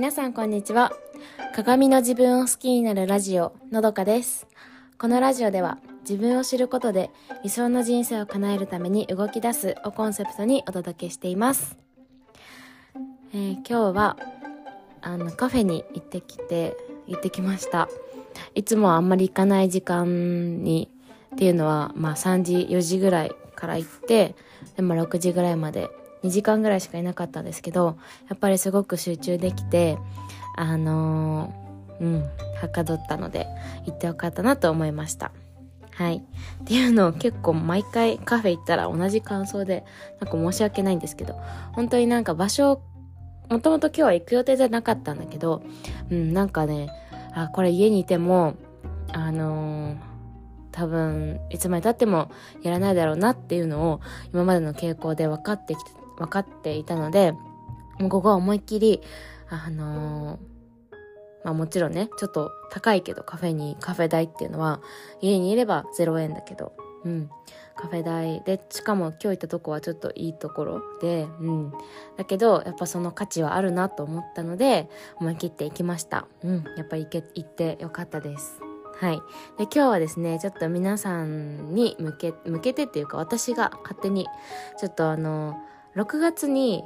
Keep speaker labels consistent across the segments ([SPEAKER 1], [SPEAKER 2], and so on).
[SPEAKER 1] 皆さんこんにちは。鏡の自分を好きになるラジオ、のどかです。このラジオでは自分を知ることで理想の人生を叶えるために動き出すをコンセプトにお届けしています。えー今日はあのカフェに行ってきて、行ってきました。いつもあんまり行かない時間にっていうのは、まあ3時、4時ぐらいから行って、でも6時ぐらいまで2時間ぐらいしかいなかったんですけど、やっぱりすごく集中できて、あのーうん、はかどったので、行ってよかったなと思いました。はい。っていうのを結構毎回カフェ行ったら同じ感想で、なんか申し訳ないんですけど、本当になんか場所、もともと今日は行く予定じゃなかったんだけど、うん、なんかね、あ、これ家にいても、あのー多分、いつまで経ってもやらないだろうなっていうのを、今までの傾向で分かってきて、分かっていたので、もうここは思いっきり、あのーまあもちろんね、ちょっと高いけどカフェに、カフェ代っていうのは、家にいれば0円だけど、うん。カフェ代で、しかも今日行ったとこはちょっといいところで、うん。だけど、やっぱその価値はあるなと思ったので、思い切って行きました。うん。やっぱり行け、行ってよかったです。はい。で、今日はですね、ちょっと皆さんに向け、向けてっていうか、私が勝手に、ちょっとあの、6月に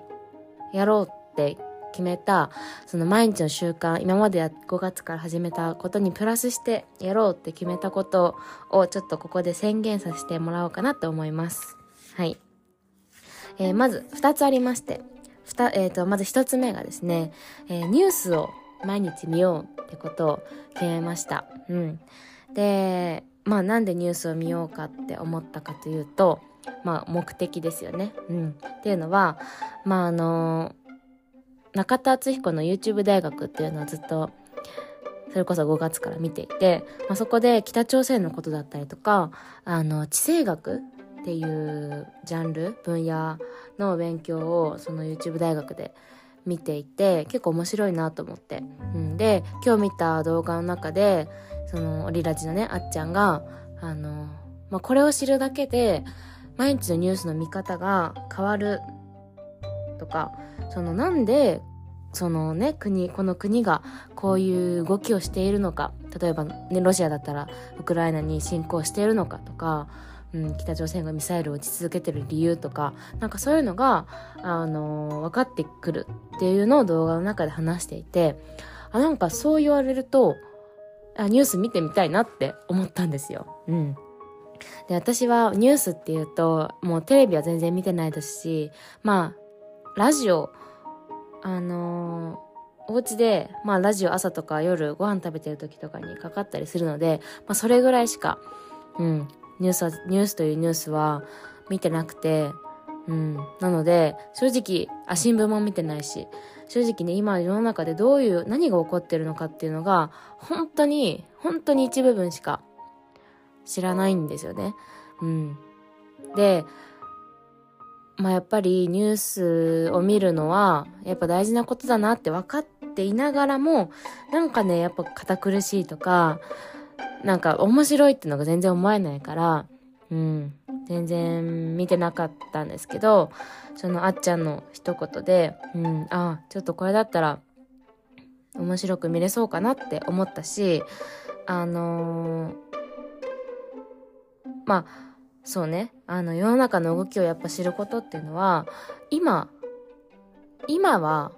[SPEAKER 1] やろうって決めた、その毎日の習慣、今まで5月から始めたことにプラスしてやろうって決めたことをちょっとここで宣言させてもらおうかなと思います。はい。えーまず2つありまして、えー、まず1つ目がですね、えーニュースを毎日見ようってことを決めました。うん。で、まあなんでニュースを見ようかって思ったかというと、まあ目的ですよね。うん。っていうのは、まああの中田敦彦の YouTube 大学っていうのをずっとそれこそ5月から見ていて、まあ、そこで北朝鮮のことだったりとかあの地政学っていうジャンル分野の勉強をその YouTube 大学で見ていて結構面白いなと思って、うん、で今日見た動画の中でそのオリラジのねあっちゃんがあの、まあ、これを知るだけで毎日のニュースの見方が変わるとかそのなんでそのね国この国がこういう動きをしているのか例えばねロシアだったらウクライナに侵攻しているのかとか、うん、北朝鮮がミサイルを撃ち続けてる理由とかなんかそういうのが、あの分かってくるっていうのを動画の中で話していてあなんかそう言われるとあニュース見てみたいなって思ったんですよ。うんで私はニュースっていうともうテレビは全然見てないですしまあラジオあのーお家で、まあラジオ朝とか夜ご飯食べてる時とかにかかったりするので、まあそれぐらいしか、うん、ニュースは、ニュースというニュースは見てなくて、うん、なので、正直、あ、新聞も見てないし、正直ね、今世の中でどういう、何が起こってるのかっていうのが、本当に、本当に一部分しか知らないんですよね。うん。で、まあやっぱりニュースを見るのはやっぱ大事なことだなって分かっていながらもなんかねやっぱ堅苦しいとかなんか面白いっていのが全然思えないからうん全然見てなかったんですけどそのあっちゃんの一言でうんあちょっとこれだったら面白く見れそうかなって思ったしあのーまあそうね。あの、世の中の動きをやっぱ知ることっていうのは、今、今は、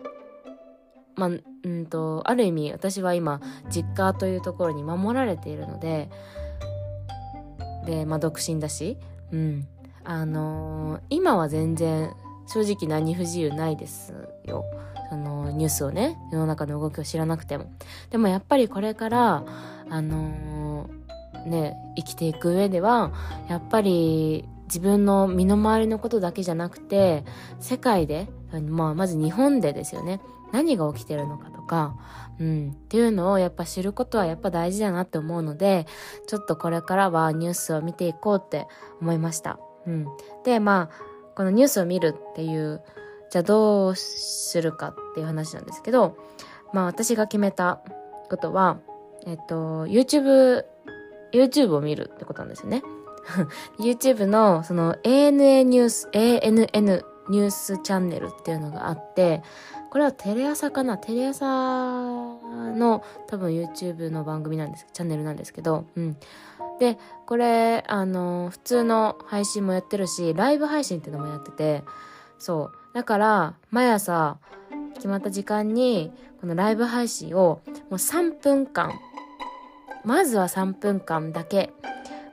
[SPEAKER 1] まあ、うんと、ある意味私は今、実家というところに守られているので、で、まあ、独身だし、うん。あのー今は全然、正直何不自由ないですよ。その、ニュースをね、世の中の動きを知らなくても。でもやっぱりこれから、あのーね、生きていく上では、やっぱり自分の身の回りのことだけじゃなくて、世界で、まあ、まず日本でですよね、何が起きてるのかとか、うん、っていうのをやっぱ知ることはやっぱ大事だなって思うので、ちょっとこれからはニュースを見ていこうって思いました。うん。で、まあ、このニュースを見るっていう、じゃあどうするかっていう話なんですけど、まあ私が決めたことは、えっと、YouTube YouTube を見るってことなんですよね。YouTube のその ANA ニュース、ANN ニュースチャンネルっていうのがあって、これはテレ朝かな？テレ朝の多分 YouTube の番組なんです、チャンネルなんですけど、うん。で、これ、あの、普通の配信もやってるし、ライブ配信っていうのもやってて、そう。だから、毎朝、決まった時間に、このライブ配信を、もう3分間、まずは3分間だけ、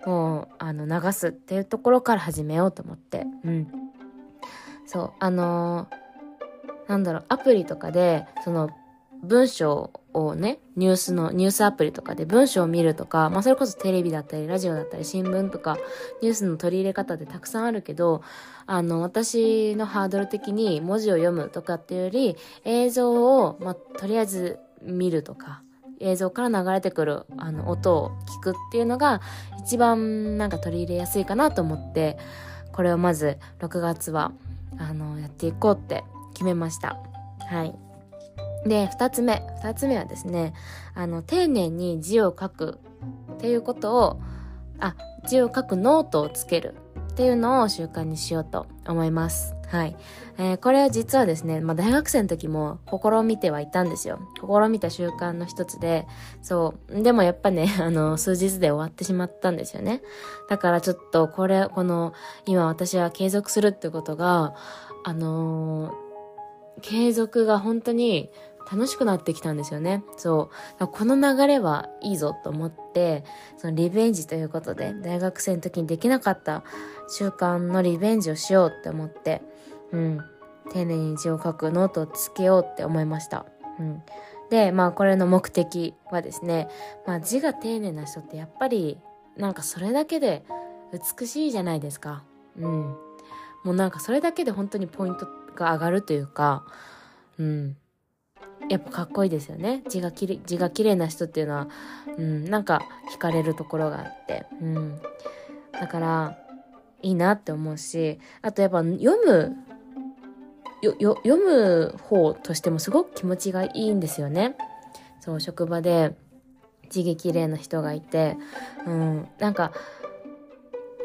[SPEAKER 1] もう、あの、流すっていうところから始めようと思って、うん。そう、あのー、なんだろう、アプリとかで、その、文章をね、ニュースの、ニュースアプリとかで文章を見るとか、まあそれこそテレビだったり、ラジオだったり、新聞とか、ニュースの取り入れ方ってたくさんあるけど、あの、私のハードル的に文字を読むとかっていうより、映像を、まあとりあえず見るとか、映像から流れてくるあの音を聞くっていうのが一番なんか取り入れやすいかなと思ってこれをまず6月はあのやっていこうって決めましたはいで、二つ目。二つ目はですね、あの、丁寧に字を書くっていうことを、あ、字を書くノートをつけるっていうのを習慣にしようと思います。はい。えー、これは実はですね、まあ、大学生の時も試みてはいたんですよ。試みた習慣の一つで、そう。でもやっぱね、あの、数日で終わってしまったんですよね。だからちょっとこれ、この、今私は継続するってことが、あのー、継続が本当に楽しくなってきたんですよね。そう。この流れはいいぞと思って、そのリベンジということで、大学生の時にできなかった習慣のリベンジをしようって思って、うん。丁寧に字を書くノートをつけようって思いました。うん。で、まあこれの目的はですね、まあ字が丁寧な人ってやっぱり、なんかそれだけで美しいじゃないですか。うん。もうなんかそれだけで本当にポイントが上がるというか、うん。やっぱかっこいいですよね字がきれ字が綺麗な人っていうのは、うん、なんか惹かれるところがあって、うん、だからいいなって思うしあとやっぱ読む読む方としてもすごく気持ちがいいんですよねそう職場で字が綺麗な人がいて、うん、なんか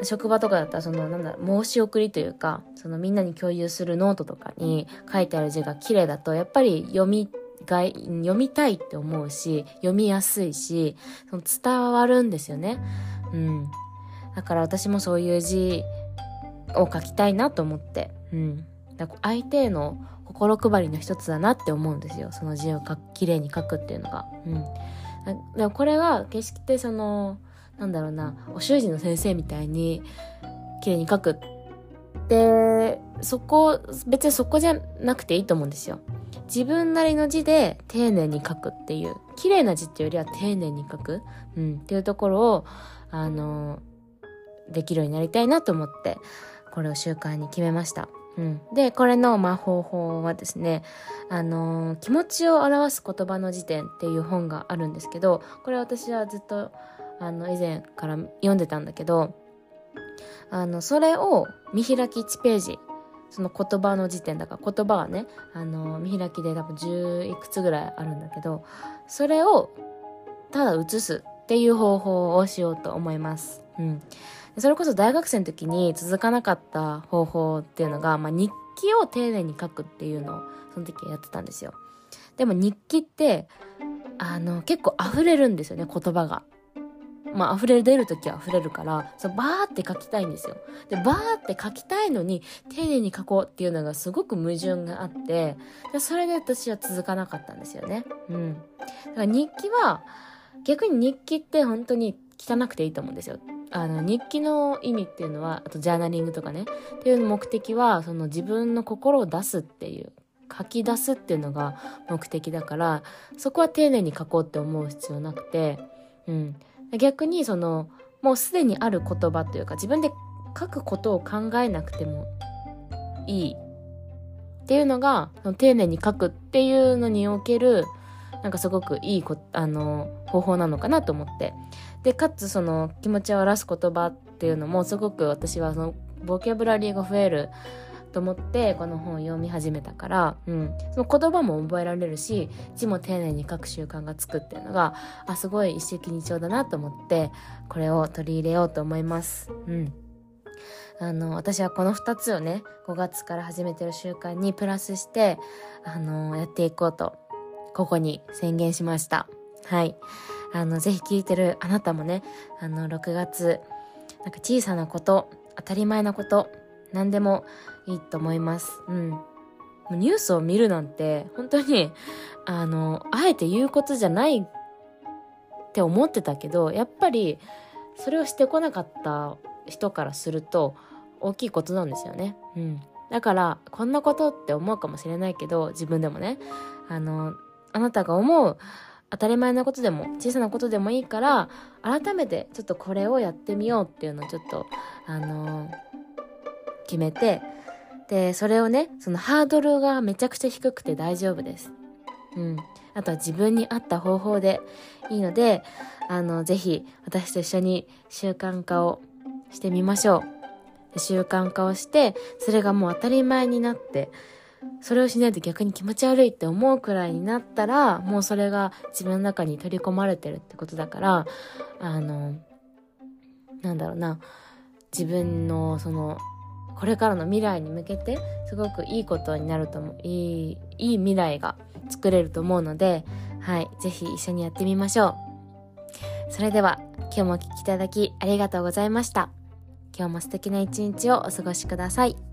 [SPEAKER 1] 職場とかだったらそのなんだ申し送りというかそのみんなに共有するノートとかに書いてある字が綺麗だとやっぱり読みが読みたいって思うし、読みやすいし、その伝わるんですよね。うん。だから私もそういう字を書きたいなと思って、うん。だ相手への心配りの一つだなって思うんですよ。その字をか綺麗に書くっていうのが。うん。でもこれは決してその、なんだろうな、お習字の先生みたいに綺麗に書くで、そこ、別にそこじゃなくていいと思うんですよ。自分なりの字で丁寧に書くっていう、綺麗な字っていうよりは丁寧に書く、うん、っていうところを、あの、できるようになりたいなと思って、これを習慣に決めました。うん、で、これの、まあ、方法はですね、あの気持ちを表す言葉の辞典っていう本があるんですけど、これ私はずっと、あの、以前から読んでたんだけど、あの、それを見開き1ページその言葉の時点だから言葉はねあの見開きで多分10いくつぐらいあるんだけどそれをただ写すっていう方法をしようと思います。うん。それこそ大学生の時に続かなかった方法っていうのが、まあ、日記を丁寧に書くっていうのをその時やってたんですよ。でも日記ってあの結構溢れるんですよね言葉が。まあ、溢れ出る時は溢れるから、そう、バーって書きたいんですよ。で、バーって書きたいのに、丁寧に書こうっていうのがすごく矛盾があって、でそれで私は続かなかったんですよね。うん。だから日記は、逆に日記って本当に汚くていいと思うんですよ。あの、日記の意味っていうのは、あとジャーナリングとかね、っていう目的は、その自分の心を出すっていう、書き出すっていうのが目的だから、そこは丁寧に書こうって思う必要なくて、うん。逆にそのもうすでにある言葉というか自分で書くことを考えなくてもいいっていうのが丁寧に書くっていうのにおけるなんかすごくいいこあの方法なのかなと思ってでかつその気持ちを表す言葉っていうのもすごく私はそのボキャブラリーが増えると思ってこの本を読み始めたから、うん、その言葉も覚えられるし字も丁寧に書く習慣がつくっていうのがあすごい一石二鳥だなと思ってこれを取り入れようと思います。うんあの、私はこの2つをね、5月から始めてる習慣にプラスして、あの、やっていこうと、ここに宣言しました。はい。あの、ぜひ聞いてるあなたもね、あの、6月、なんか小さなこと、当たり前なこと、何でもいいと思います。うん。ニュースを見るなんて、本当に、あの、あえて言うことじゃないって思ってたけど、やっぱり、それをしてこなかった人からすると、大きいことなんですよね。うん。だから、こんなことって思うかもしれないけど、自分でもね、あの、あなたが思う当たり前なことでも小さなことでもいいから改めてちょっとこれをやってみようっていうのをちょっとあのー、決めてでそれをねそのハードルがめちゃくちゃ低くて大丈夫です。うん。あとは自分に合った方法でいいのであのぜひ私と一緒に習慣化をしてみましょう。習慣化をしてそれがもう当たり前になってそれをしないと逆に気持ち悪いって思うくらいになったら、もうそれが自分の中に取り込まれてるってことだから、あの、なんだろうな、自分のその、これからの未来に向けて、すごくいいことになると思う、いい、いい未来が作れると思うので、はい、ぜひ一緒にやってみましょう。それでは、今日もお聴きいただきありがとうございました。今日も素敵な一日をお過ごしください。